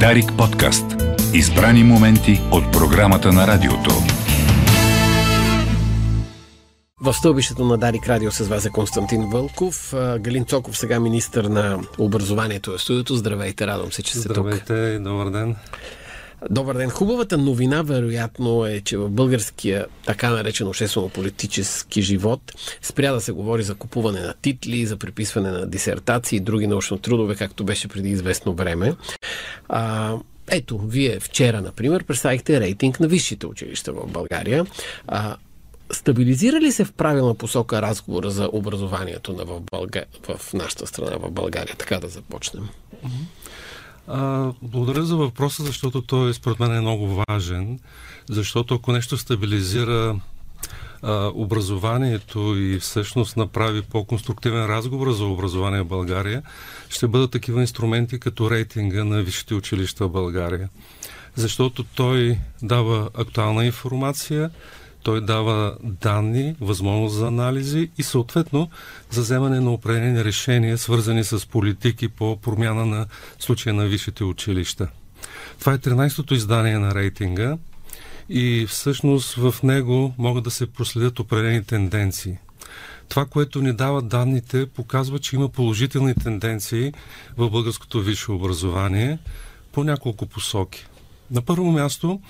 Дарик подкаст. Избрани моменти от програмата на радиото. В стълбището на Дарик Радио с вас е Константин Вълков. Галин Цоков, сега министър на образованието е студиото. Здравейте, радвам се, че сте тук. Здравейте, добър ден. Добър ден. Хубавата новина, вероятно, е, че в българския така наречен обществено-политически живот спря да се говори за купуване на титли, за приписване на дисертации и други научно трудове, както беше преди известно време. А, ето, вие вчера, например, представихте рейтинг на висшите училища в България. А, Стабилизира ли се в правилна посока разговора за образованието на в, Бълга... в нашата страна, в България? Така да започнем. А, благодаря за въпроса, защото той според мен е много важен, защото ако нещо стабилизира а, образованието и всъщност направи по-конструктивен разговор за образование в България, ще бъдат такива инструменти като рейтинга на висшите училища в България. Защото той дава актуална информация, той дава данни, възможност за анализи и съответно за вземане на определени решения, свързани с политики по промяна на случая на висшите училища. Това е 13-то издание на рейтинга и всъщност в него могат да се проследят определени тенденции. Това, което ни дават данните, показва, че има положителни тенденции в българското висше образование по няколко посоки. На първо място,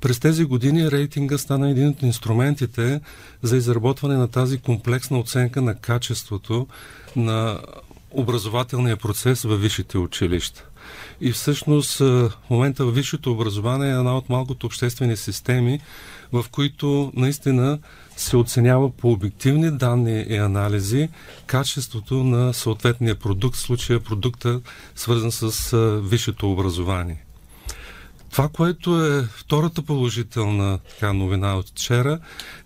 през тези години рейтинга стана един от инструментите за изработване на тази комплексна оценка на качеството на образователния процес във висшите училища. И всъщност в момента във висшето образование е една от малкото обществени системи, в които наистина се оценява по обективни данни и анализи качеството на съответния продукт, в случая продукта свързан с висшето образование. Това, което е втората положителна така, новина от вчера,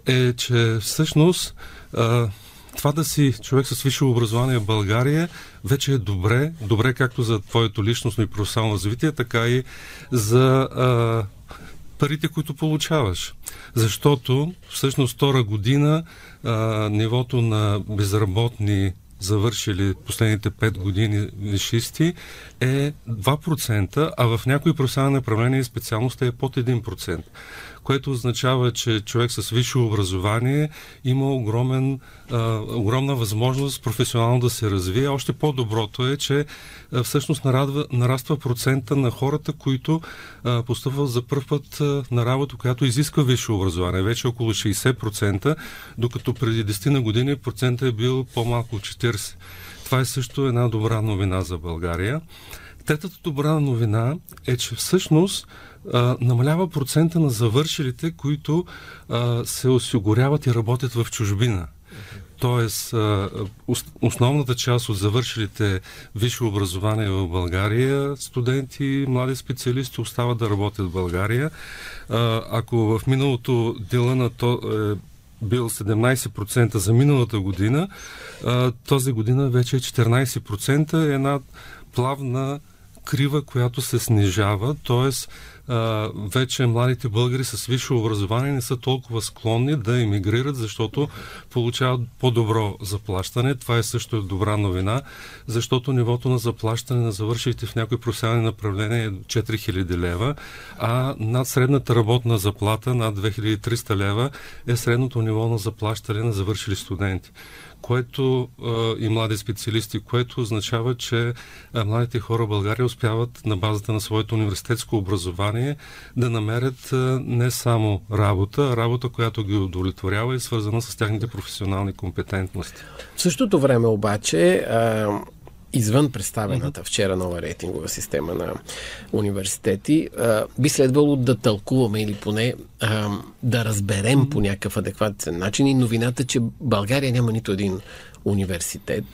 е, че всъщност а, това да си човек с висше образование в България вече е добре, добре както за твоето личностно и професионално развитие, така и за а, парите, които получаваш. Защото всъщност втора година а, нивото на безработни завършили последните 5 години вишисти е 2%, а в някои професионални направления и специалност е под 1% което означава, че човек с висше образование има огромен, а, огромна възможност професионално да се развие. Още по-доброто е, че а, всъщност нарадва, нараства процента на хората, които а, постъпват за първ път а, на работа, която изисква висше образование. Вече около 60%, докато преди 10 на години процентът е бил по-малко от 40%. Това е също една добра новина за България. Третата добра новина е, че всъщност а, намалява процента на завършилите, които а, се осигуряват и работят в чужбина. Тоест, основната част от завършилите висше образование в България, студенти, млади специалисти остават да работят в България. Ако в миналото дела на то е бил 17% за миналата година, този година вече е 14%, е една плавна крива, която се снижава, т.е. вече младите българи с висше образование не са толкова склонни да емигрират, защото получават по-добро заплащане. Това е също добра новина, защото нивото на заплащане на завършилите в някои професионални направления е 4000 лева, а над средната работна заплата, над 2300 лева, е средното ниво на заплащане на завършили студенти което и млади специалисти, което означава, че младите хора в България успяват на базата на своето университетско образование да намерят не само работа, а работа, която ги удовлетворява и свързана с тяхните професионални компетентности. В същото време обаче извън представената вчера нова рейтингова система на университети, а, би следвало да тълкуваме или поне а, да разберем по някакъв адекватен начин. И новината, че България няма нито един университет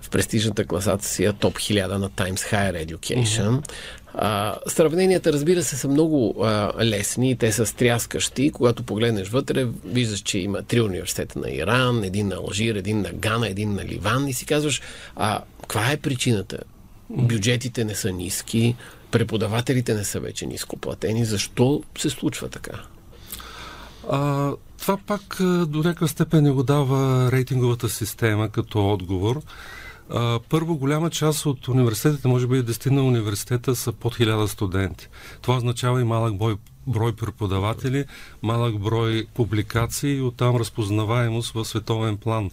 в престижната класация топ 1000 на Times Higher Education. А, сравненията, разбира се, са много а, лесни, те са стряскащи. Когато погледнеш вътре, виждаш, че има три университета на Иран, един на Алжир, един на Гана, един на Ливан и си казваш, а каква е причината? Бюджетите не са ниски, преподавателите не са вече ниско платени. Защо се случва така? А, това пак до някаква степен не го дава рейтинговата система като отговор. А, първо, голяма част от университетите, може би 10 на университета са под 1000 студенти. Това означава и малък бой брой преподаватели, малък брой публикации и оттам разпознаваемост в световен план.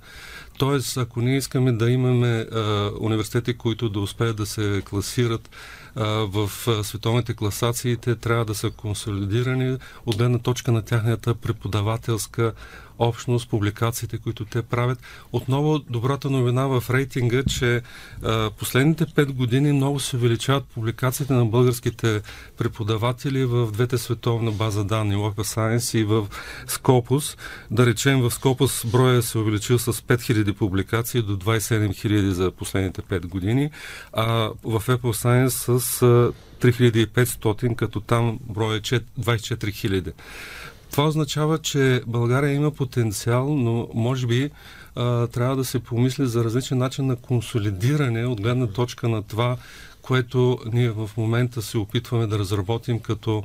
Тоест, ако ние искаме да имаме а, университети, които да успеят да се класират в световните класации, трябва да са консолидирани от гледна точка на тяхната преподавателска общност, публикациите, които те правят. Отново добрата новина в рейтинга, че а, последните 5 години много се увеличават публикациите на българските преподаватели в двете световна база данни, Open Science и в Scopus. Да речем, в Scopus броя се увеличил с 5000 публикации до 27 000 за последните 5 години, а в Apple Science с а, 3500, като там броя е 24 000. Това означава, че България има потенциал, но може би а, трябва да се помисли за различен начин на консолидиране от гледна точка на това, което ние в момента се опитваме да разработим като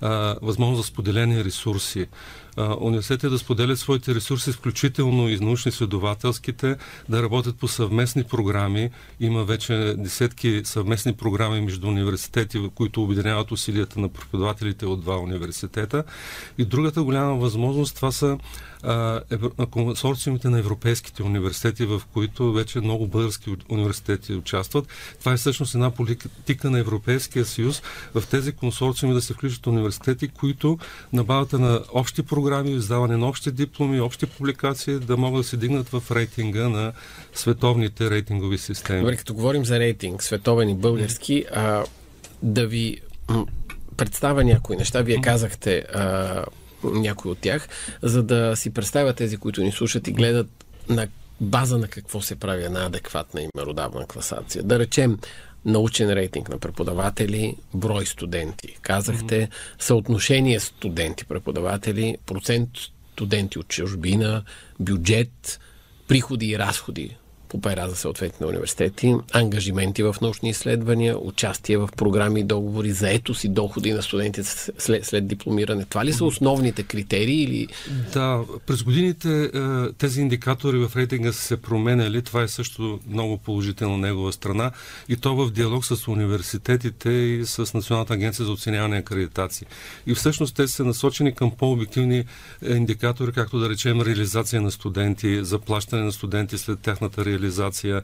а, възможност за споделени ресурси университетите да споделят своите ресурси, включително и научно-изследователските, да работят по съвместни програми. Има вече десетки съвместни програми между университети, които обединяват усилията на преподавателите от два университета. И другата голяма възможност, това са консорциумите на европейските университети, в които вече много български университети участват. Това е всъщност една политика на Европейския съюз в тези консорциуми да се включат университети, които на базата на общи програми, издаване на общи дипломи, общи публикации да могат да се дигнат в рейтинга на световните рейтингови системи. Добре, като говорим за рейтинг, световен и български, а, да ви представя някои неща. Вие казахте а, някои от тях, за да си представят тези, които ни слушат и гледат на база на какво се прави една адекватна и меродавна класация. Да речем, научен рейтинг на преподаватели, брой студенти. Казахте съотношение студенти-преподаватели, процент студенти от чужбина, бюджет, приходи и разходи по пера за съответните университети, ангажименти в научни изследвания, участие в програми и договори, заетост и доходи на студентите след, след дипломиране. Това ли са основните критерии? Или... Да, през годините е, тези индикатори в рейтинга са се променяли. Това е също много положително негова страна и то в диалог с университетите и с Националната агенция за оценяване и акредитации. И всъщност те са насочени към по-обективни е, индикатори, както да речем реализация на студенти, заплащане на студенти след тяхната реализация реализация,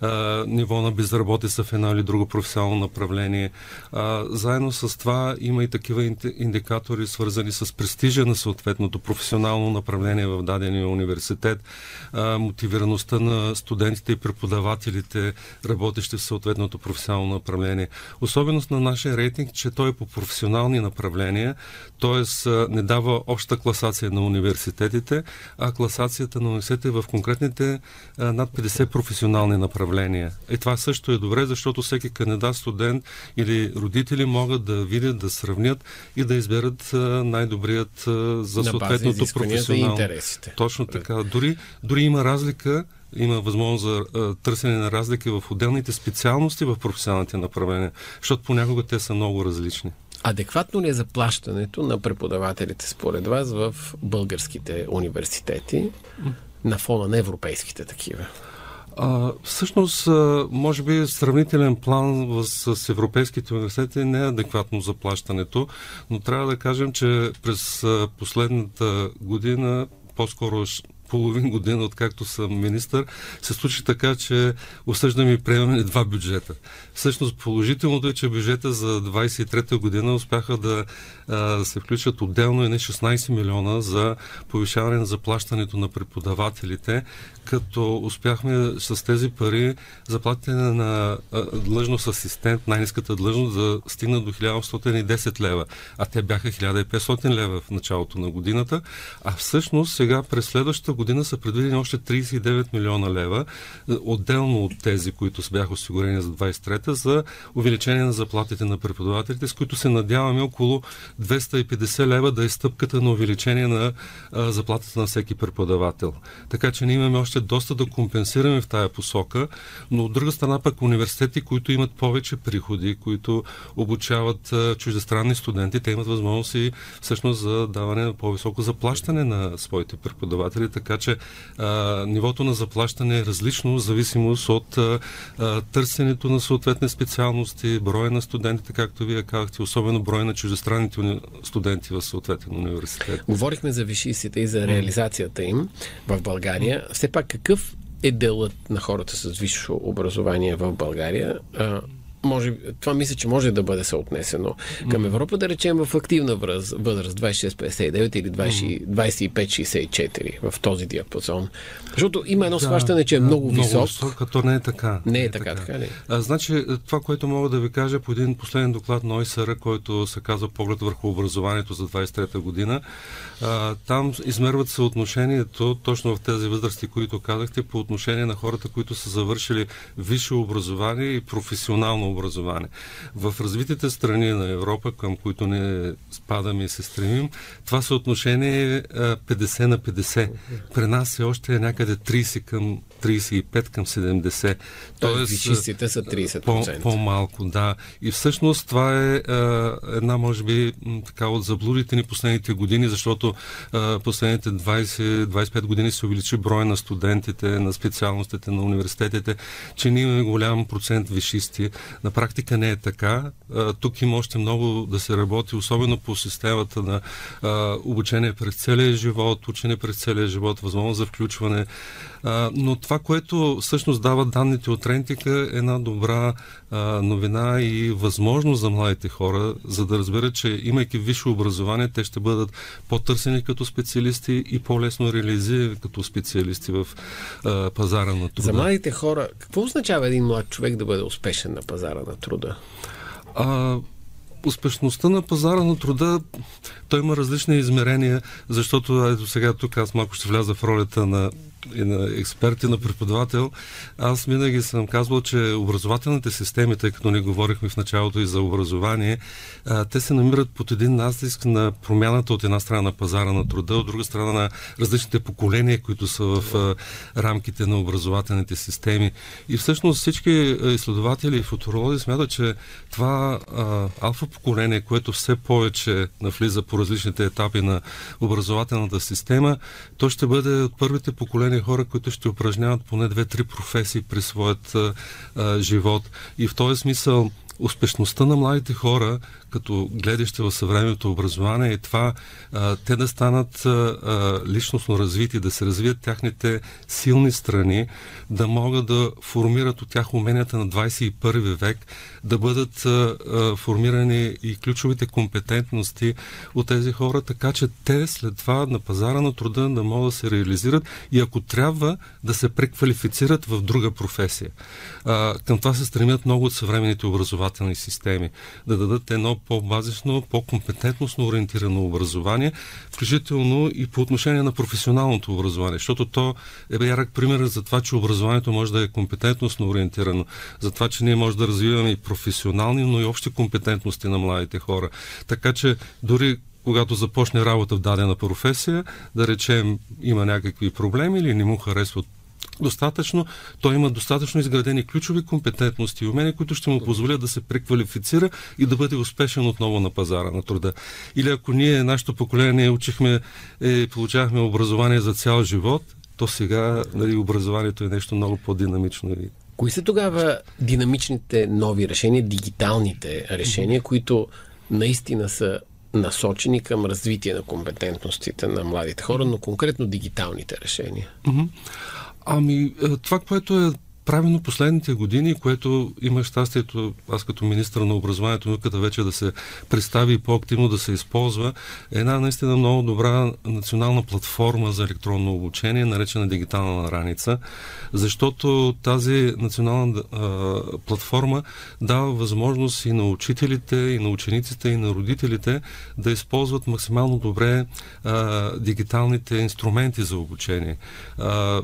а, ниво на безработица в едно или друго професионално направление. А, заедно с това има и такива индикатори, свързани с престижа на съответното професионално направление в дадения университет, а, мотивираността на студентите и преподавателите, работещи в съответното професионално направление. Особеност на нашия рейтинг, че той е по професионални направления, т.е. не дава обща класация на университетите, а класацията на университетите в конкретните над 50 50 професионални направления. И това също е добре, защото всеки кандидат, студент или родители могат да видят, да сравнят и да изберат най-добрият за съответното професионално. интересите. Точно така. Дори, дори има разлика има възможност за а, търсене на разлики в отделните специалности в професионалните направления, защото понякога те са много различни. Адекватно ли е заплащането на преподавателите според вас в българските университети на фона на европейските такива? А, всъщност, може би сравнителен план с, европейските университети не е адекватно заплащането, но трябва да кажем, че през последната година по-скоро половин година, откакто съм министър, се случи така, че осъждам и приемаме два бюджета. Всъщност положителното е, че бюджета за 23-та година успяха да а, се включат отделно и не 16 милиона за повишаване на заплащането на преподавателите, като успяхме с тези пари заплатите на длъжност асистент, най-низката длъжност, да стигна до 1810 лева, а те бяха 1500 лева в началото на годината, а всъщност сега през следващата година са предвидени още 39 милиона лева, е, отделно от тези, които бяха осигурени за 23-та, за увеличение на заплатите на преподавателите, с които се надяваме около 250 лева да е стъпката на увеличение на заплатата на всеки преподавател. Така че ние имаме още доста да компенсираме в тая посока, но от друга страна пък университети, които имат повече приходи, които обучават чуждестранни студенти, те имат възможност и всъщност за даване на по-високо заплащане на своите преподаватели, така че а, нивото на заплащане е различно в зависимост от а, а, търсенето на съответни специалности, броя на студентите, както вие казахте, особено броя на чуждестранните студенти в съответен университет. Говорихме за вишистите и за реализацията им в България. Все пак какъв е делът на хората с висше образование в България? Може, това мисля, че може да бъде съотнесено към Европа, да речем в активна възраст, 26-59 или 25-64 в този диапазон. Защото има едно да, сващане, че е много висок. Много висок, като не е така. Не е, е така, така, така ли? А, значи, това, което мога да ви кажа по един последен доклад на ОИСР, който се казва Поглед върху образованието за 23-та година, а, там измерват съотношението точно в тези възрасти, които казахте, по отношение на хората, които са завършили висше образование и професионално образование. В развитите страни на Европа, към които не спадаме и се стремим, това съотношение е 50 на 50. При нас е още някъде 30 към 35 към 70. Тоест, висшистите са 30%. По, по-малко, да. И всъщност това е а, една, може би, така от заблудите ни последните години, защото а, последните 20-25 години се увеличи броя на студентите, на специалностите, на университетите, че ние имаме голям процент вишисти. На практика не е така. А, тук има още много да се работи, особено по системата на а, обучение през целия живот, учене през целия живот, възможност за включване а, но това, което всъщност дава данните от Рентика е една добра а, новина и възможност за младите хора, за да разберат, че имайки висше образование, те ще бъдат по-търсени като специалисти и по-лесно реализирани като специалисти в а, пазара на труда. За младите хора, какво означава един млад човек да бъде успешен на пазара на труда? А, успешността на пазара на труда, той има различни измерения, защото ето сега тук аз малко ще вляза в ролята на и на експерт и на преподавател, аз винаги съм казвал, че образователните системи, тъй като не говорихме в началото и за образование, а, те се намират под един натиск на промяната от една страна на пазара на труда, от друга страна на различните поколения, които са в а, рамките на образователните системи. И всъщност всички изследователи и футуролози смятат, че това а, алфа поколение, което все повече навлиза по различните етапи на образователната система, то ще бъде от първите поколения поколение хора, които ще упражняват поне две-три професии през своят а, живот. И в този смисъл успешността на младите хора, като гледаще в съвременното образование, е това а, те да станат а, личностно развити, да се развият тяхните силни страни, да могат да формират от тях уменията на 21 век, да бъдат а, а, формирани и ключовите компетентности от тези хора, така че те след това на пазара на труда да могат да се реализират и ако трябва да се преквалифицират в друга професия. А, към това се стремят много от съвременните образователни системи. Да дадат едно по-базично, по-компетентностно ориентирано образование, включително и по отношение на професионалното образование, защото то е ярък пример за това, че образованието може да е компетентностно ориентирано, за това, че ние може да развиваме и професионални, но и общи компетентности на младите хора. Така че дори когато започне работа в дадена професия, да речем има някакви проблеми или не му харесват достатъчно, той има достатъчно изградени ключови компетентности и умения, които ще му позволят да се преквалифицира и да бъде успешен отново на пазара на труда. Или ако ние, нашето поколение, учихме, е, получавахме образование за цял живот, то сега нали, образованието е нещо много по-динамично. Кои са тогава динамичните нови решения, дигиталните решения, които наистина са насочени към развитие на компетентностите на младите хора, но конкретно дигиталните решения? Ами, е, това, което е правилно последните години, което има щастието, аз като министър на образованието науката вече да се представи по-активно да се използва, е една наистина много добра национална платформа за електронно обучение, наречена дигитална раница, защото тази национална а, платформа дава възможност и на учителите, и на учениците, и на родителите да използват максимално добре а, дигиталните инструменти за обучение. А,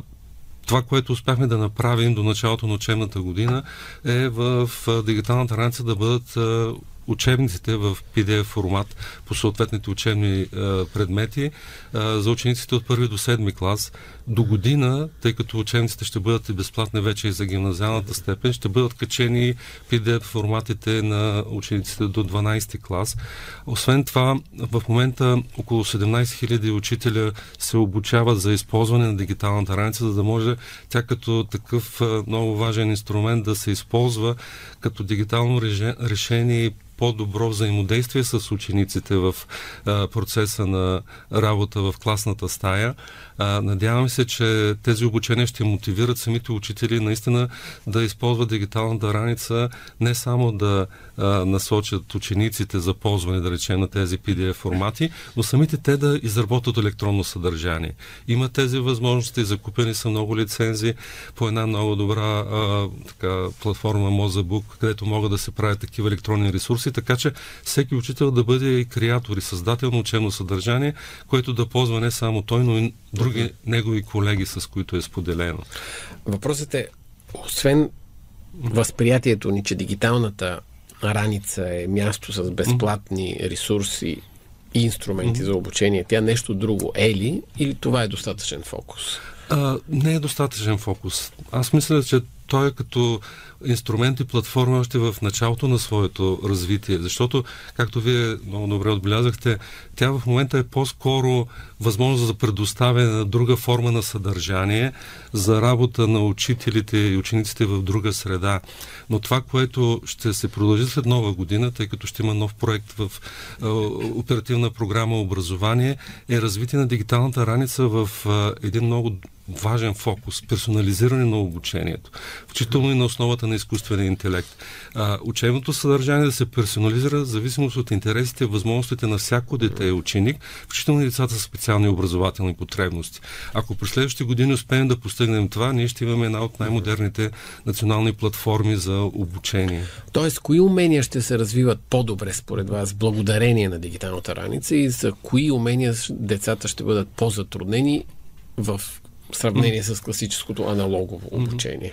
това, което успяхме да направим до началото на учебната година е в дигиталната раница да бъдат учебниците в PDF формат по съответните учебни предмети за учениците от първи до седми клас. До година, тъй като учебниците ще бъдат и безплатни вече и за гимназиалната степен, ще бъдат качени PDF форматите на учениците до 12 клас. Освен това, в момента около 17 000 учителя се обучават за използване на дигиталната раница, за да може тя като такъв много важен инструмент да се използва като дигитално решение и по-добро взаимодействие с учениците в а, процеса на работа в класната стая. А, надявам се, че тези обучения ще мотивират самите учители наистина да използват дигиталната раница, не само да а, насочат учениците за ползване, да речем, на тези PDF формати, но самите те да изработят електронно съдържание. Има тези възможности, закупени са много лицензи по една много добра а, така, платформа Mozabuk, където могат да се правят такива електронни ресурси, така че всеки учител да бъде и креатор и създател на учебно съдържание, което да ползва не само той, но и други негови колеги, с които е споделено. Въпросът е, освен възприятието ни, че дигиталната раница е място с безплатни ресурси и инструменти за обучение, тя нещо друго е ли или това е достатъчен фокус? А, не е достатъчен фокус. Аз мисля, че той е като инструмент и платформа още в началото на своето развитие, защото, както вие много добре отбелязахте, тя в момента е по-скоро възможност за предоставяне на друга форма на съдържание, за работа на учителите и учениците в друга среда. Но това, което ще се продължи след нова година, тъй като ще има нов проект в е, оперативна програма образование, е развитие на дигиталната раница в е, един много важен фокус персонализиране на обучението, включително и на основата на изкуствения интелект. А, учебното съдържание да се персонализира в зависимост от интересите и възможностите на всяко дете и ученик, включително и децата с специални образователни потребности. Ако през следващите години успеем да постигнем това, ние ще имаме една от най-модерните национални платформи за обучение. Тоест, кои умения ще се развиват по-добре според вас, благодарение на дигиталната раница и за кои умения децата ще бъдат по-затруднени в в сравнение с класическото аналогово обучение.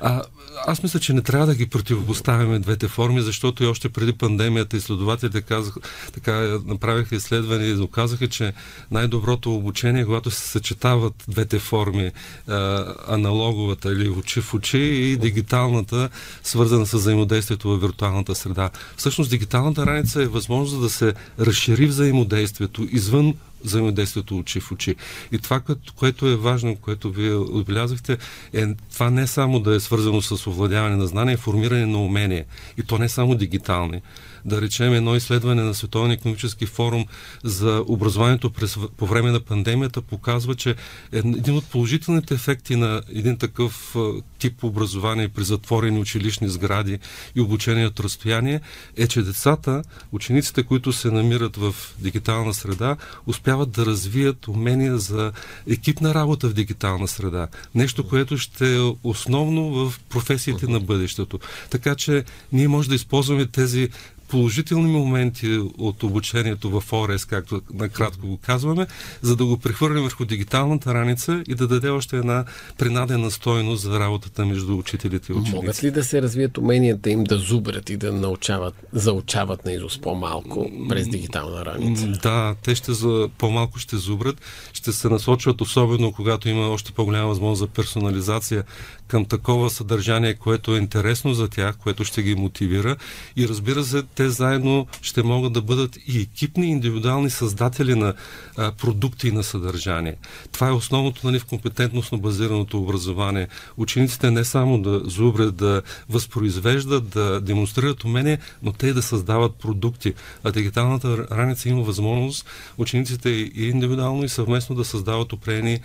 А, аз мисля, че не трябва да ги противопоставяме двете форми, защото и още преди пандемията изследователите казах, така направиха изследвания и доказаха, че най-доброто обучение когато се съчетават двете форми, а, аналоговата или очи в очи и дигиталната, свързана с взаимодействието в виртуалната среда. Всъщност дигиталната раница е възможност да се разшири взаимодействието извън взаимодействието очи в очи. И това, което е важно, което вие отбелязахте, е това не само да е свързано с овладяване на знания, формиране на умения. И то не само дигитални да речем едно изследване на Световния економически форум за образованието през, по време на пандемията показва, че един от положителните ефекти на един такъв тип образование при затворени училищни сгради и обучение от разстояние е, че децата, учениците, които се намират в дигитална среда, успяват да развият умения за екипна работа в дигитална среда. Нещо, което ще е основно в професиите на бъдещето. Така че ние може да използваме тези положителни моменти от обучението в ОРС, както накратко го казваме, за да го прехвърлим върху дигиталната раница и да даде още една принадена стойност за работата между учителите и учениците. Могат ли да се развият уменията им да зубрят и да научават, заучават на изус по-малко през дигитална раница? Да, те ще за, по-малко ще зубрят, ще се насочват, особено когато има още по-голяма възможност за персонализация към такова съдържание, което е интересно за тях, което ще ги мотивира и разбира се, те заедно ще могат да бъдат и екипни, индивидуални създатели на а, продукти и на съдържание. Това е основното нали, в компетентностно базираното образование. Учениците не само да зубрят, да възпроизвеждат, да демонстрират умения, но те да създават продукти. А дигиталната раница има възможност учениците и индивидуално и съвместно да създават определени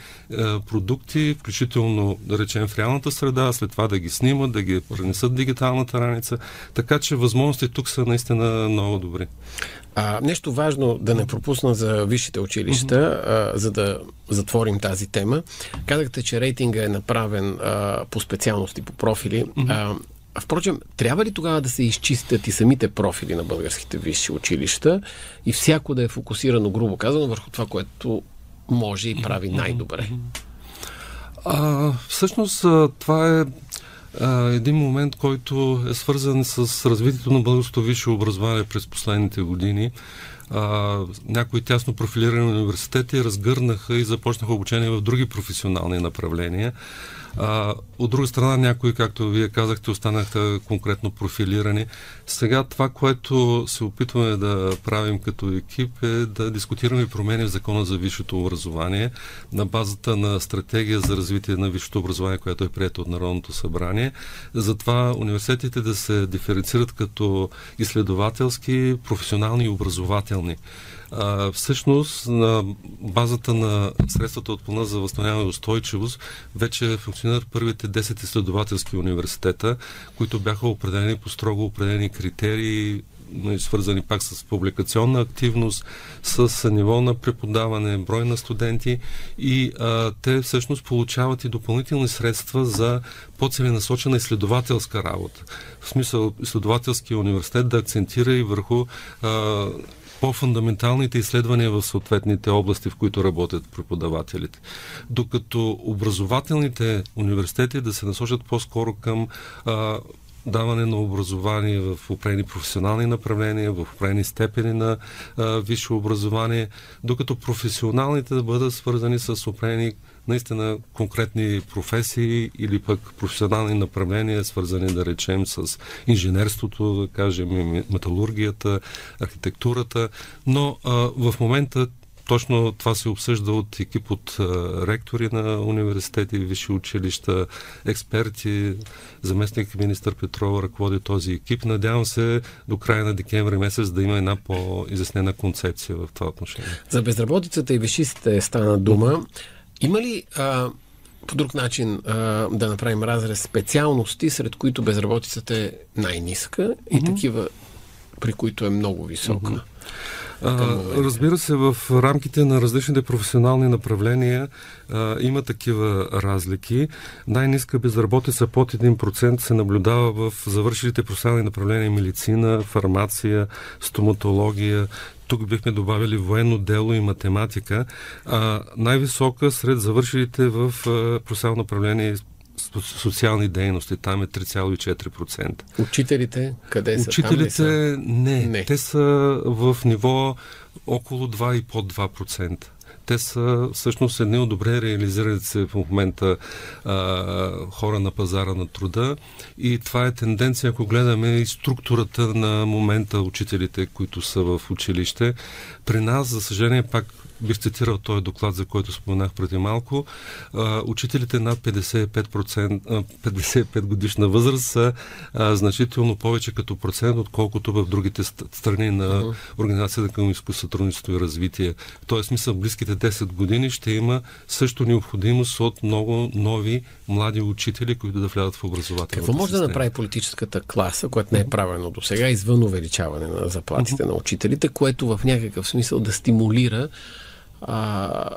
продукти, включително, да речем, в реалната среда, след това да ги снимат, да ги пренесат дигиталната раница. Така че възможности тук са наистина много добри. А, нещо важно да не пропусна за висшите училища, mm-hmm. а, за да затворим тази тема. Казахте, че рейтинга е направен а, по специалности, по профили. Mm-hmm. А, впрочем, трябва ли тогава да се изчистят и самите профили на българските висши училища и всяко да е фокусирано, грубо казано, върху това, което може и прави най-добре? А, всъщност това е един момент, който е свързан с развитието на българското висше образование през последните години а, някои тясно профилирани университети разгърнаха и започнаха обучение в други професионални направления. А, от друга страна, някои, както вие казахте, останаха конкретно профилирани. Сега това, което се опитваме да правим като екип е да дискутираме промени в закона за висшето образование на базата на стратегия за развитие на висшето образование, която е приета от Народното събрание. Затова университетите да се диференцират като изследователски, професионални и образователни. А, всъщност, на базата на средствата от плана за възстановяване и устойчивост, вече функционират първите 10 изследователски университета, които бяха определени по строго определени критерии, свързани пак с публикационна активност, с ниво на преподаване, брой на студенти и а, те всъщност получават и допълнителни средства за по-целенасочена изследователска работа. В смисъл изследователския университет да акцентира и върху а, по-фундаменталните изследвания в съответните области, в които работят преподавателите. Докато образователните университети да се насочат по-скоро към а, даване на образование в определени професионални направления, в определени степени на а, висше образование, докато професионалните да бъдат свързани с определени наистина конкретни професии или пък професионални направления, свързани да речем с инженерството, да кажем, металургията, архитектурата, но а, в момента точно това се обсъжда от екип от ректори на университети, висши училища, експерти. Заместник министър Петрова ръководи този екип. Надявам се до края на декември месец да има една по-изяснена концепция в това отношение. За безработицата и вишистите стана дума. Има ли а, по друг начин а, да направим разрез специалности, сред които безработицата е най-ниска и mm-hmm. такива, при които е много висока? Mm-hmm. А, разбира се, в рамките на различните професионални направления а, има такива разлики. Най-ниска безработица под 1% се наблюдава в завършилите професионални направления медицина, фармация, стоматология, тук бихме добавили военно дело и математика. А, най-висока сред завършилите в професионално направление социални дейности. Там е 3,4%. Учителите къде са? Учителите са? Не, не. Те са в ниво около 2 и под 2% те са всъщност едни от добре реализирали се в момента а, хора на пазара на труда и това е тенденция, ако гледаме и структурата на момента учителите, които са в училище. При нас, за съжаление, пак бих цитирал този доклад, за който споменах преди малко, учителите над 55%, 55 годишна възраст са значително повече като процент, отколкото в другите страни на. Организацията към изко сътрудничество и развитие. В този смисъл, близките 10 години ще има също необходимост от много нови млади учители, които да влядат в образователната Какво може да направи политическата класа, което не е правено до сега, извън увеличаване на заплатите uh-huh. на учителите, което в някакъв смисъл да стимулира а,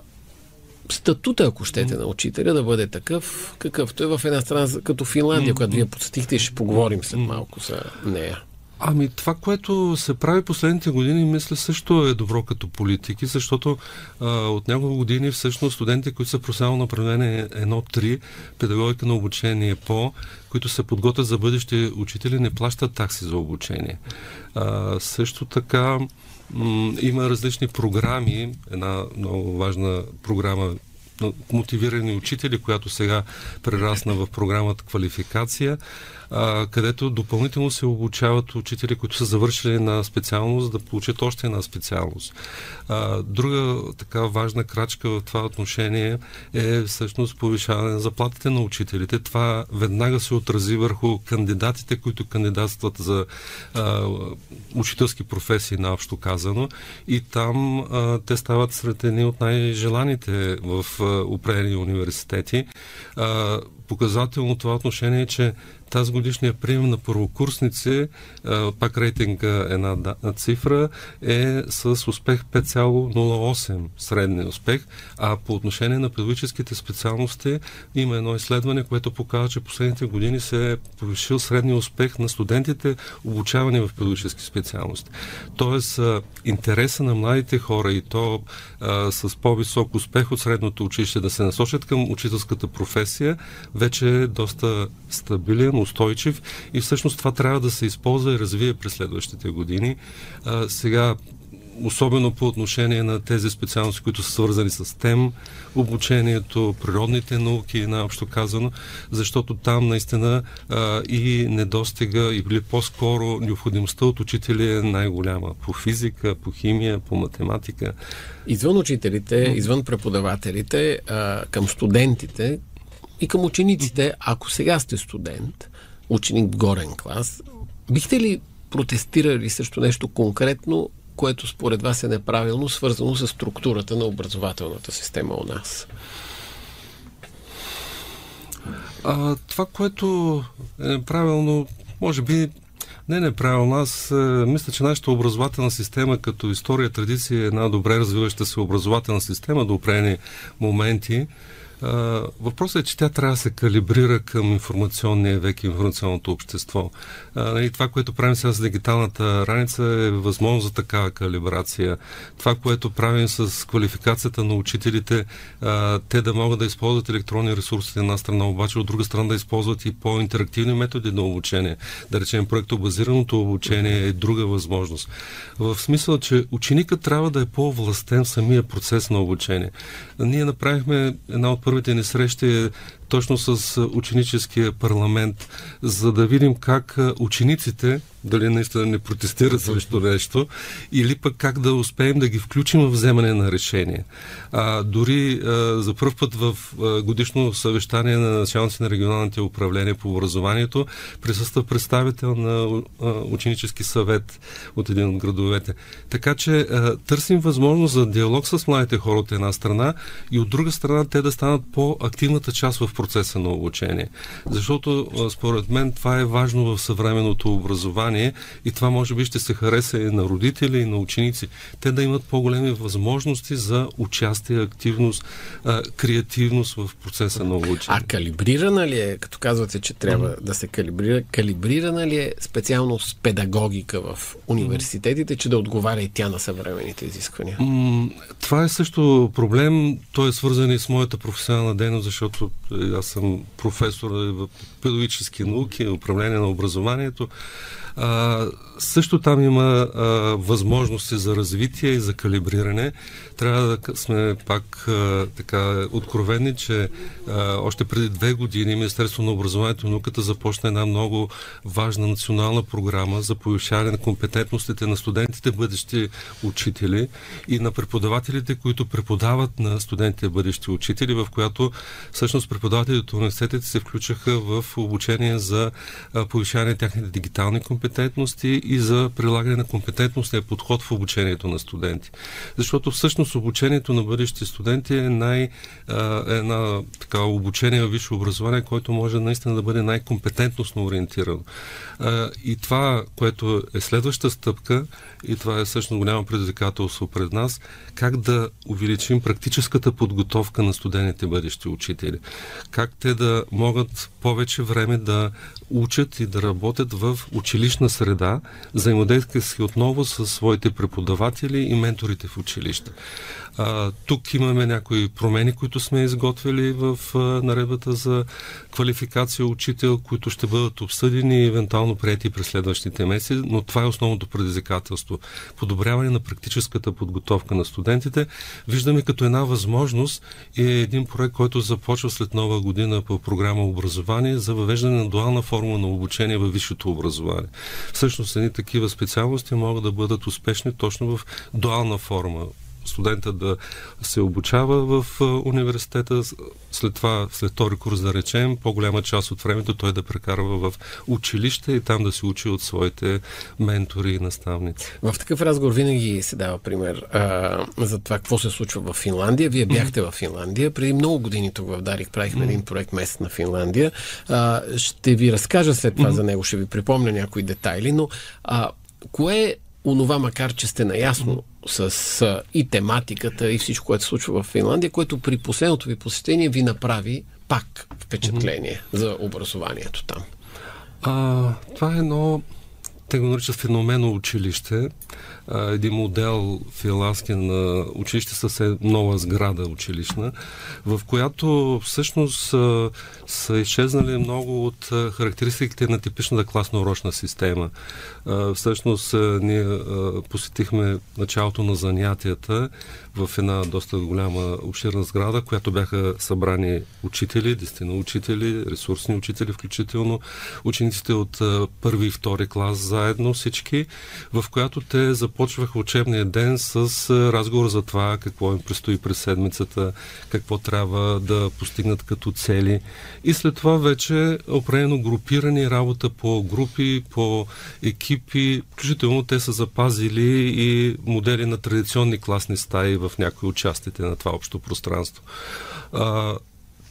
статута, ако щете, на учителя да бъде такъв, какъвто е в една страна като Финландия, която вие подсетихте и ще поговорим след малко за нея. Ами това, което се прави последните години, мисля също е добро като политики, защото а, от няколко години всъщност студентите, които са професионално направление 1-3, педагогика на обучение по, които се подготвят за бъдещи учители, не плащат такси за обучение. А, също така има различни програми. Една много важна програма мотивирани учители, която сега прерасна в програмата квалификация където допълнително се обучават учители, които са завършили на специалност, да получат още една специалност. А, друга така важна крачка в това отношение е всъщност повишаване на заплатите на учителите. Това веднага се отрази върху кандидатите, които кандидатстват за а, учителски професии, наобщо казано. И там а, те стават сред едни от най-желаните в а, определени университети. А, показателно това отношение е, че тази годишния прием на първокурсници, пак рейтинга една цифра, е с успех 5,08 средния успех, а по отношение на педагогическите специалности има едно изследване, което показва, че последните години се е повишил средния успех на студентите, обучавани в педагогически специалности. Тоест, интереса на младите хора и то а, с по-висок успех от средното училище да се насочат към учителската професия, вече е доста стабилен, устойчив и всъщност това трябва да се използва и развие през следващите години. А, сега особено по отношение на тези специалности, които са свързани с тем, обучението, природните науки, наобщо казано, защото там наистина а, и недостига, или по-скоро необходимостта от учители е най-голяма. По физика, по химия, по математика. Извън учителите, извън преподавателите, а, към студентите и към учениците, ако сега сте студент, ученик в горен клас, бихте ли протестирали срещу нещо конкретно, което според вас е неправилно, свързано с структурата на образователната система у нас? А, това, което е неправилно, може би не неправилно. Аз е, мисля, че нашата образователна система като история, традиция е една добре развиваща се образователна система до определени моменти. Въпросът е, че тя трябва да се калибрира към информационния век и информационното общество. Нали, това, което правим сега с дигиталната раница е възможно за такава калибрация. Това, което правим с квалификацията на учителите, те да могат да използват електронни ресурси от една страна, обаче от друга страна да използват и по-интерактивни методи на обучение. Да речем, проектобазираното обучение е друга възможност. В смисъл, че ученикът трябва да е по-властен в самия процес на обучение. Ние направихме една от първите ни срещи точно с ученическия парламент, за да видим как учениците дали наистина не протестират срещу нещо, или пък как да успеем да ги включим в вземане на решение. А, дори а, за първ път в а, годишно съвещание на началници на регионалните управления по образованието присъства представител на а, ученически съвет от един от градовете. Така че а, търсим възможност за диалог с младите хора от една страна и от друга страна те да станат по-активната част в процеса на обучение. Защото а, според мен това е важно в съвременното образование образование и това може би ще се хареса и на родители, и на ученици. Те да имат по-големи възможности за участие, активност, а, креативност в процеса на обучение. А калибрирана ли е, като казвате, че трябва mm-hmm. да се калибрира, калибрирана ли е специално с педагогика в университетите, че да отговаря и тя на съвременните изисквания? Mm, това е също проблем. Той е свързан и с моята професионална дейност, защото аз съм професор в педагогически науки, управление на образованието. А, също там има а, възможности за развитие и за калибриране. Трябва да сме пак а, така откровени, че а, още преди две години Министерство на образованието и науката започна една много важна национална програма за повишаване на компетентностите на студентите, бъдещи учители и на преподавателите, които преподават на студентите бъдещи учители, в която всъщност преподавателите от университетите се включаха в обучение за повишаване на тяхните дигитални компетентности и за прилагане на компетентностния подход в обучението на студенти. Защото всъщност обучението на бъдещите студенти е най- една така обучение в висше образование, което може наистина да бъде най-компетентностно ориентирано. И това, което е следваща стъпка, и това е всъщност голямо предизвикателство пред нас, как да увеличим практическата подготовка на студентите бъдещи учители. Как те да могат повече време да учат и да работят в училищна среда, взаимодействайки отново с своите преподаватели и менторите в училище. А, тук имаме някои промени, които сме изготвили в а, наредбата за квалификация учител, които ще бъдат обсъдени и евентуално прияти през следващите месеци, но това е основното предизвикателство. Подобряване на практическата подготовка на студентите. Виждаме като една възможност и е един проект, който започва след нова година по програма образование за въвеждане на дуална форма на обучение във висшето образование. Всъщност едни такива специалности могат да бъдат успешни точно в дуална форма студента да се обучава в университета, след това, след втори курс да речем, по-голяма част от времето той да прекарва в училище и там да се учи от своите ментори и наставници. В такъв разговор винаги се дава пример а, за това какво се случва в Финландия. Вие бяхте mm-hmm. в Финландия. Преди много години тук в Дарик правихме mm-hmm. един проект месец на Финландия. А, ще ви разкажа след това mm-hmm. за него, ще ви припомня някои детайли, но а, кое е онова, макар че сте наясно с и тематиката и всичко, което се случва в Финландия, което при последното ви посещение ви направи пак впечатление mm-hmm. за образованието там? А, това е едно те го наричат феномено училище, един модел финландски на училище с нова сграда училищна, в която всъщност са изчезнали много от характеристиките на типичната класно-урочна система. Всъщност ние посетихме началото на занятията в една доста голяма обширна сграда, която бяха събрани учители, дестина учители, ресурсни учители, включително учениците от първи и втори клас заедно всички, в която те започваха учебния ден с разговор за това какво им предстои през седмицата, какво трябва да постигнат като цели. И след това вече определено групирани работа по групи, по екипи, включително те са запазили и модели на традиционни класни стаи в някои от частите на това общо пространство.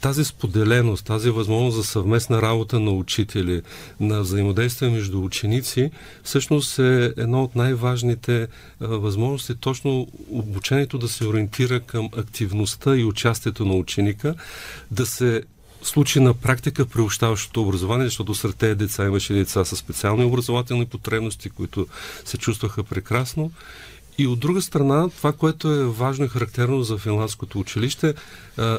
Тази споделеност, тази възможност за съвместна работа на учители, на взаимодействие между ученици, всъщност е едно от най-важните възможности, точно обучението да се ориентира към активността и участието на ученика, да се случи на практика приобщаващото образование, защото сред тези деца имаше деца с специални образователни потребности, които се чувстваха прекрасно и от друга страна, това, което е важно и характерно за финландското училище,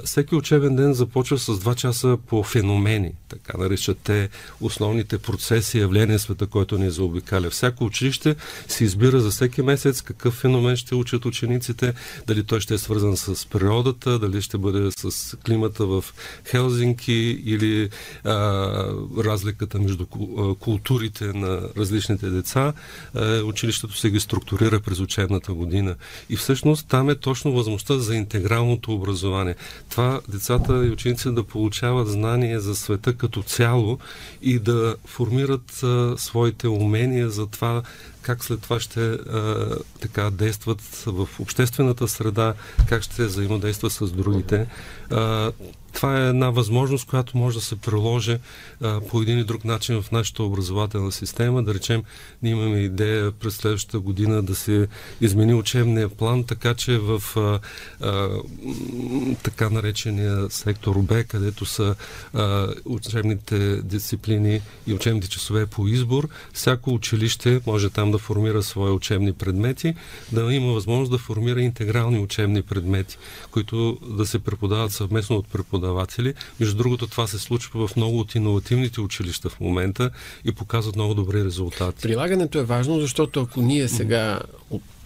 всеки учебен ден започва с два часа по феномени, така наричат те основните процеси, явления света, който ни заобикаля. Всяко училище се избира за всеки месец какъв феномен ще учат учениците, дали той ще е свързан с природата, дали ще бъде с климата в Хелзинки или а, разликата между културите на различните деца. А, училището се ги структурира през учебната година. И всъщност там е точно възможността за интегралното образование това децата и учениците да получават знание за света като цяло и да формират а, своите умения за това как след това ще а, така действат в обществената среда, как ще взаимодействат с другите. А, това е една възможност, която може да се приложи а, по един и друг начин в нашата образователна система. Да речем, ние имаме идея през следващата година да се измени учебния план, така че в а, а, така наречения сектор Б, където са а, учебните дисциплини и учебните часове по избор, всяко училище може там да формира свои учебни предмети, да има възможност да формира интегрални учебни предмети, които да се преподават съвместно от преподаватели. Между другото, това се случва в много от иновативните училища в момента и показват много добри резултати. Прилагането е важно, защото ако ние сега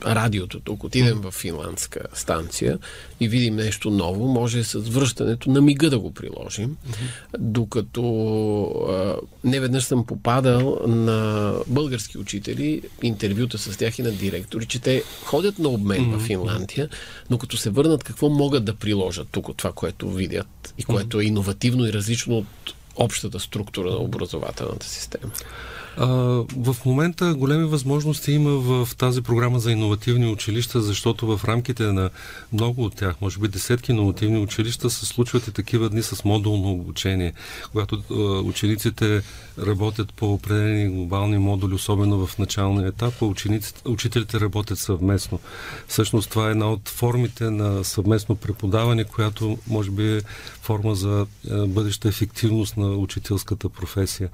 радиото тук, отидем в финландска станция и видим нещо ново, може с връщането на мига да го приложим. Докато а, не веднъж съм попадал на български учители, интервюта с тях и на директори, че те ходят на обмен в Финландия, но като се върнат, какво могат да приложат тук от това, което видят и което е иновативно и различно от общата структура на образователната система? А, в момента големи възможности има в тази програма за иновативни училища, защото в рамките на много от тях, може би десетки иновативни училища, се случват и такива дни с модулно обучение, когато а, учениците работят по определени глобални модули, особено в началния етап, а учителите работят съвместно. Всъщност това е една от формите на съвместно преподаване, която може би е форма за бъдеща ефективност на учителската професия.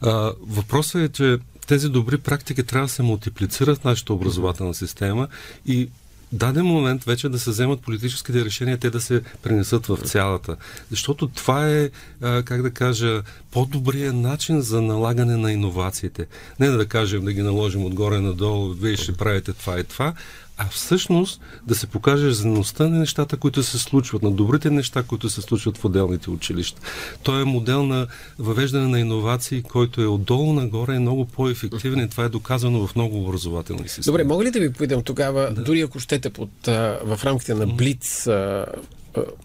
А, въпросът е, че тези добри практики трябва да се мултиплицират в нашата образователна система и даден момент вече да се вземат политическите решения, те да се пренесат в цялата. Защото това е, как да кажа, по-добрият начин за налагане на иновациите. Не да кажем да ги наложим отгоре надолу, вие ще правите това и това, а всъщност да се покаже зелеността на нещата, които се случват, на добрите неща, които се случват в отделните училища. Той е модел на въвеждане на иновации, който е отдолу нагоре е много по-ефективен и това е доказано в много образователни системи. Добре, мога ли да ви попитам тогава, да. дори ако щете под, в рамките на Блиц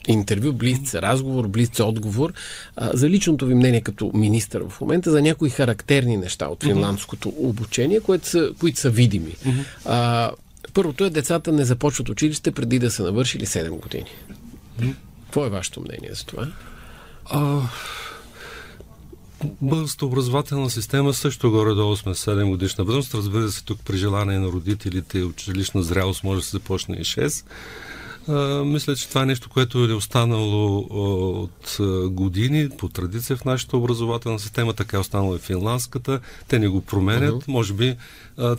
интервю, блиц разговор, блиц отговор, за личното ви мнение като министър в момента за някои характерни неща от финландското обучение, които са, които са видими. А, Първото е децата не започват училище преди да са навършили 7 години. Какво е вашето мнение за това? А, Българската образователна система също горе-долу сме 7 годишна възраст. Разбира се, тук при желание на родителите и училищна зрялост може да се започне и 6. Мисля, че това е нещо, което е останало от години по традиция в нашата образователна система, така е останало и финландската. Те не го променят. Uh-huh. Може би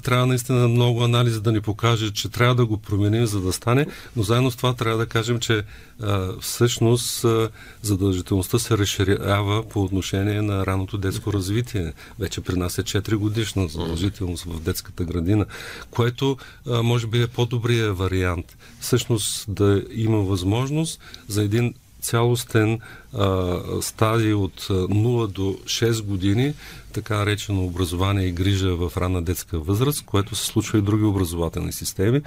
трябва наистина много анализ да ни покаже, че трябва да го променим, за да стане, но заедно с това трябва да кажем, че всъщност задължителността се разширява по отношение на раното детско развитие. Вече при нас е 4 годишна задължителност в детската градина, което може би е по-добрия вариант. Всъщност да има възможност за един цялостен а, стадий от 0 до 6 години така наречено образование и грижа в ранна детска възраст, което се случва и в други образователни системи.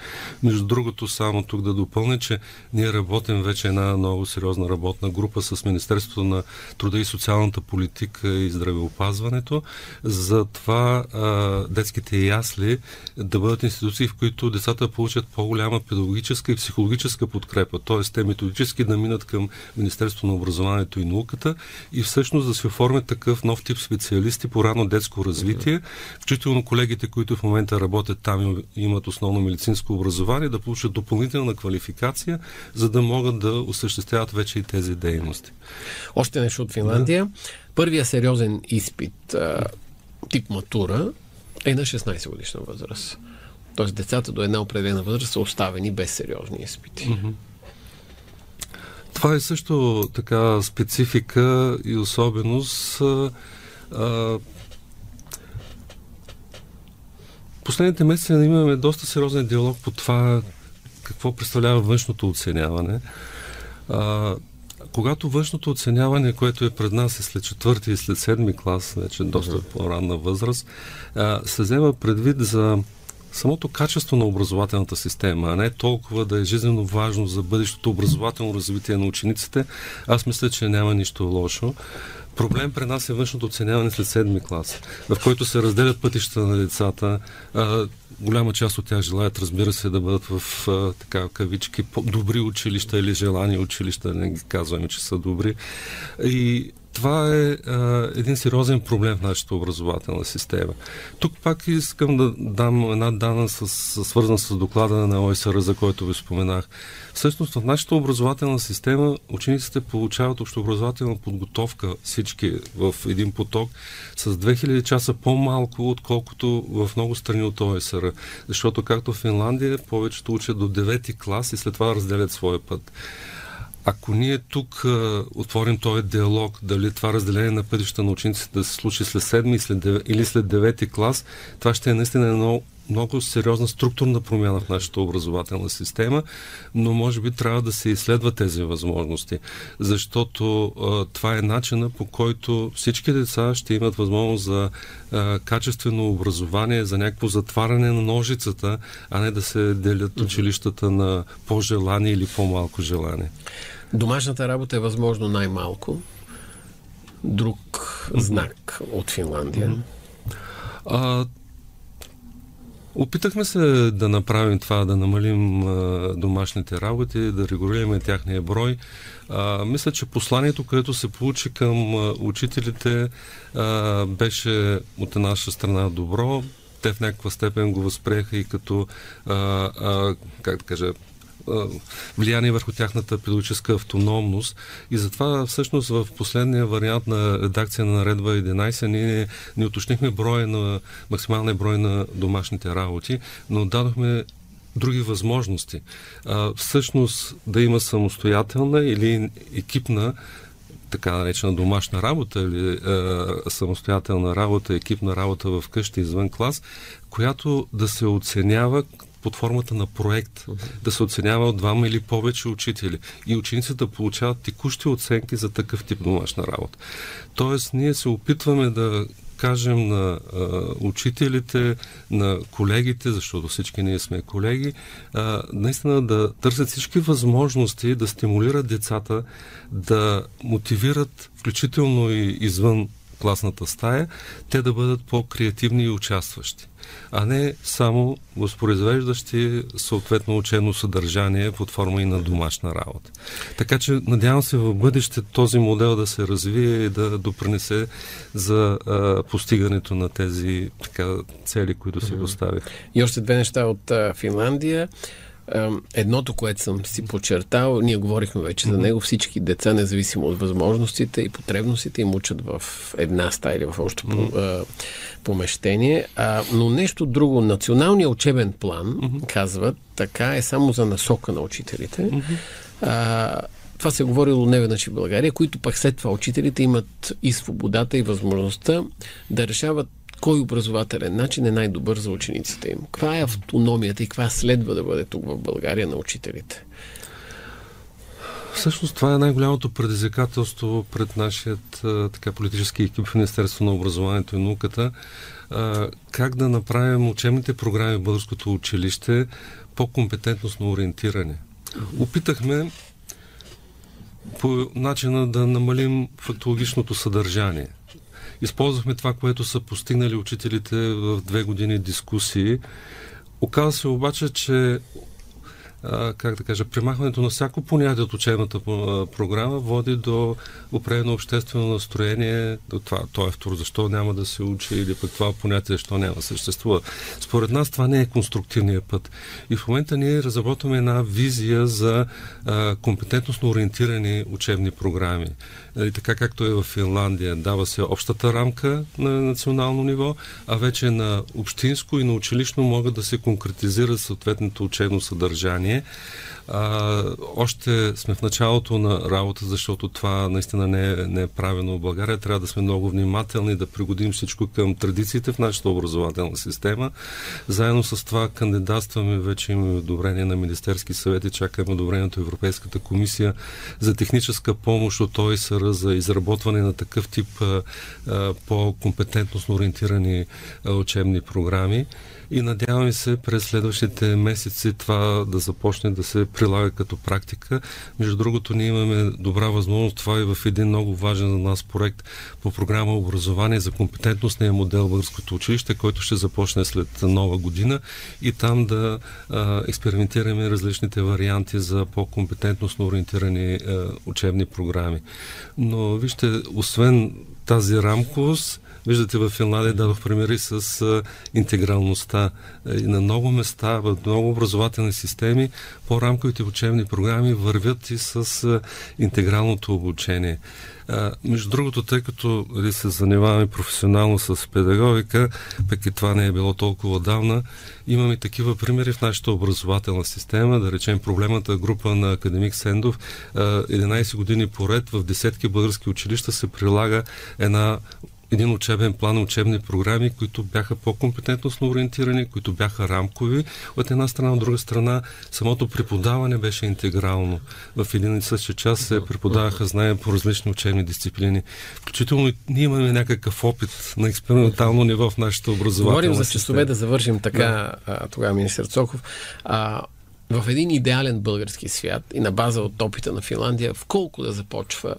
Между другото, само тук да допълня, че ние работим вече една много сериозна работна група с Министерството на труда и социалната политика и здравеопазването за това а, детските ясли да бъдат институции, в които децата получат по-голяма педагогическа и психологическа подкрепа, т.е. те методически да минат към Министерството на образованието и науката и всъщност да се оформят такъв нов тип специалисти по рано детско развитие, включително колегите, които в момента работят там и имат основно медицинско образование, да получат допълнителна квалификация, за да могат да осъществяват вече и тези дейности. Още нещо от Финландия. Да. Първия сериозен изпит, тип матура, е на 16 годишна възраст. Тоест децата до една определена възраст са оставени без сериозни изпити. Mm-hmm. Това е също така специфика и особеност последните месеци имаме доста сериозен диалог по това какво представлява външното оценяване. А, когато външното оценяване, което е пред нас е след четвърти и след седми клас, вече доста по-ранна възраст, а, се взема предвид за самото качество на образователната система, а не толкова да е жизненно важно за бъдещото образователно развитие на учениците, аз мисля, че няма нищо лошо. Проблем при нас е външното оценяване след седми клас, в който се разделят пътища на децата. А, голяма част от тях желаят, разбира се, да бъдат в а, така кавички добри училища или желани училища, не ги казваме, че са добри. И това е а, един сериозен проблем в нашата образователна система. Тук пак искам да дам една дана, с, свързана с доклада на ОСР, за който ви споменах. Всъщност в нашата образователна система учениците получават общообразователна подготовка всички в един поток с 2000 часа по-малко, отколкото в много страни от ОСР. Защото както в Финландия повечето учат до 9 клас и след това разделят своя път. Ако ние тук а, отворим този диалог, дали това разделение на пътища на учениците да се случи след 7 след или след 9 клас, това ще е наистина едно много сериозна структурна промяна в нашата образователна система, но може би трябва да се изследва тези възможности, защото а, това е начина по който всички деца ще имат възможност за а, качествено образование, за някакво затваряне на ножицата, а не да се делят училищата на по-желание или по-малко желание. Домашната работа е възможно най-малко. Друг знак от Финландия. А, Опитахме се да направим това, да намалим домашните работи, да регулираме тяхния брой. А, мисля, че посланието, което се получи към учителите, а, беше от наша страна добро. Те в някаква степен го възприеха и като, а, а, как да кажа, влияние върху тяхната педагогическа автономност. И затова всъщност в последния вариант на редакция на наредба 11 ние не уточнихме броя на, максималния брой на домашните работи, но дадохме други възможности. А, всъщност да има самостоятелна или екипна така наречена домашна работа или е, самостоятелна работа, екипна работа в къща извън клас, която да се оценява под формата на проект, да се оценява от двама или повече учители и учениците да получават текущи оценки за такъв тип домашна работа. Тоест, ние се опитваме да кажем на а, учителите, на колегите, защото всички ние сме колеги, а, наистина да търсят всички възможности да стимулират децата, да мотивират, включително и извън класната стая, те да бъдат по-креативни и участващи а не само възпроизвеждащи съответно учено съдържание под форма и на домашна работа. Така че надявам се в бъдеще този модел да се развие и да допринесе за а, постигането на тези така, цели, които си поставих. И още две неща от а, Финландия. Едното, което съм си подчертал, ние говорихме вече за него, всички деца, независимо от възможностите и потребностите, им учат в една стая или в още помещение. А, но нещо друго, националният учебен план, казват, така е само за насока на учителите. А, това се е говорило неведнъж в България, които пък след това учителите имат и свободата и възможността да решават кой образователен начин е най-добър за учениците им. Каква е автономията и каква следва да бъде тук в България на учителите? Всъщност това е най-голямото предизвикателство пред нашият така, политически екип в Министерство на образованието и науката. Как да направим учебните програми в българското училище по-компетентностно ориентиране. Опитахме по начина да намалим фактологичното съдържание. Използвахме това, което са постигнали учителите в две години дискусии. Оказва се обаче, че как да кажа, примахването на всяко понятие от учебната програма води до определено обществено настроение, до това, това е второ, защо няма да се учи или пък това понятие, защо няма да съществува. Според нас това не е конструктивният път. И в момента ние разработваме една визия за а, компетентностно ориентирани учебни програми. И нали, така както е в Финландия, дава се общата рамка на национално ниво, а вече на общинско и на училищно могат да се конкретизират съответното учебно съдържание а, още сме в началото на работа, защото това наистина не е, не е правено в България. Трябва да сме много внимателни, да пригодим всичко към традициите в нашата образователна система. Заедно с това кандидатстваме, вече имаме одобрение на Министерски съвет и чакаме одобрението Европейската комисия за техническа помощ от ОИСР за изработване на такъв тип а, а, по-компетентностно ориентирани а, учебни програми и надяваме се през следващите месеци това да започне да се прилага като практика. Между другото, ние имаме добра възможност това и в един много важен за нас проект по програма Образование за компетентностния модел Българското училище, който ще започне след нова година и там да а, експериментираме различните варианти за по-компетентностно ориентирани а, учебни програми. Но вижте, освен тази рамковост, Виждате, в Финландия дадох примери с а, интегралността. И на много места, в много образователни системи, по-рамковите учебни програми вървят и с а, интегралното обучение. А, между другото, тъй като ли, нали, се занимаваме професионално с педагогика, пък и това не е било толкова давна, имаме такива примери в нашата образователна система. Да речем проблемата група на академик Сендов. 11 години поред в десетки български училища се прилага една един учебен план, учебни програми, които бяха по-компетентностно ориентирани, които бяха рамкови. От една страна, от друга страна, самото преподаване беше интегрално. В един и същи час се преподаваха знания по различни учебни дисциплини. Включително ние имаме някакъв опит на експериментално ниво в нашата образователна Говорим за часове да завършим така, да. тогава министър Цоков. А, в един идеален български свят и на база от опита на Финландия, в колко да започва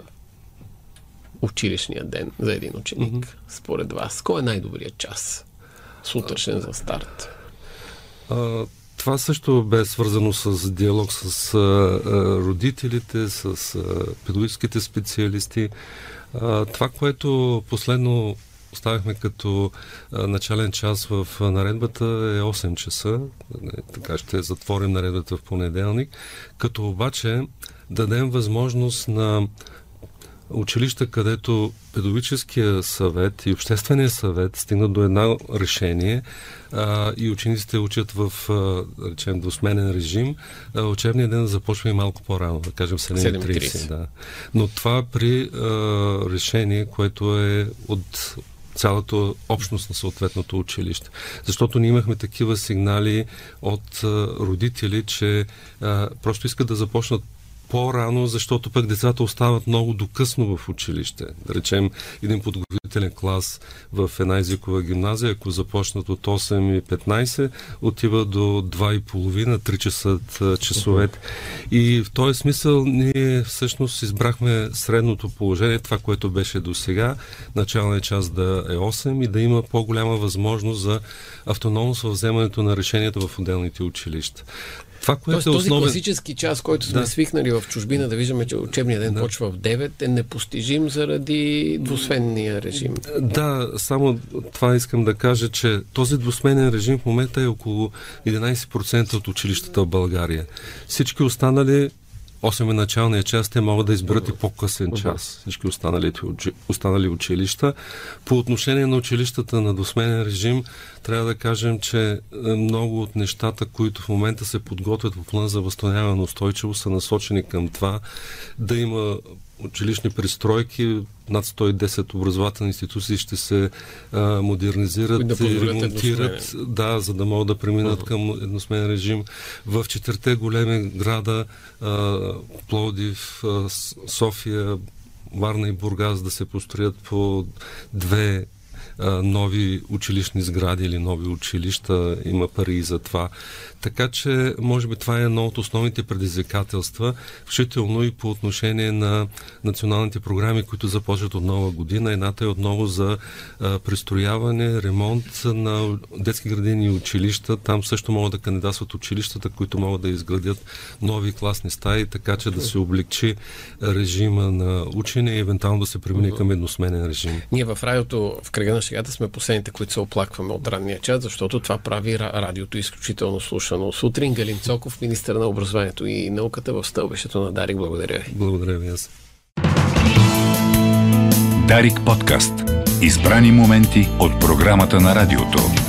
училищния ден за един ученик, mm-hmm. според вас? Кой е най-добрият час? Сутрешен за старт. А, това също бе свързано с диалог с а, родителите, с а, педагогическите специалисти. А, това, което последно оставихме като а, начален час в а, наредбата е 8 часа. Така ще затворим наредбата в понеделник. Като обаче дадем възможност на училища, където педагогическия съвет и обществения съвет стигнат до едно решение а, и учениците учат в, а, речем, двусменен режим, а, учебният ден започва и малко по-рано, да кажем 7.30. Да. Но това при а, решение, което е от цялата общност на съответното училище. Защото ние имахме такива сигнали от а, родители, че а, просто искат да започнат по-рано, защото пък децата остават много докъсно в училище. Да речем, един подготвителен клас в една езикова гимназия, ако започнат от 8.15, отива до 2.30, 3 часа часовете. И в този смисъл ние всъщност избрахме средното положение, това, което беше до сега, началният час да е 8 и да има по-голяма възможност за автономност в вземането на решенията в отделните училища. Това, което Тоест, е този основен... класически час, който сме Да. свикнали в чужбина да виждаме, че учебният ден Да. почва в 9, е непостижим заради двусменния режим. Да, само това искам да кажа, че този двусменен режим в момента е около 11% от училищата в България. Всички останали 8 е началния час, те могат да изберат и по-късен час. Всички останали, останали училища. По отношение на училищата на двусменен режим, трябва да кажем, че е, много от нещата, които в момента се подготвят в план за възстановяване на устойчивост, са насочени към това да има училищни пристройки, над 110 образователни институции ще се а, модернизират да и ремонтират, да, за да могат да преминат към едносменен режим. В четирите големи града а, Пловдив, а, София, Варна и Бургас да се построят по две нови училищни сгради или нови училища. Има пари и за това. Така че, може би, това е едно от основните предизвикателства, включително и по отношение на националните програми, които започват от нова година. Едната е отново за а, пристрояване, ремонт на детски градини и училища. Там също могат да кандидатстват училищата, които могат да изградят нови класни стаи, така че да се облегчи режима на учене и евентуално да се премине към едносменен режим. Ние в радиото в кръга на шегата сме последните, които се оплакваме от ранния час, защото това прави ра- радиото изключително слушано. Сутрин Галин Цоков, министър на образованието и науката в стълбището на Дарик. Благодаря ви. Благодаря ви аз. Дарик подкаст. Избрани моменти от програмата на радиото.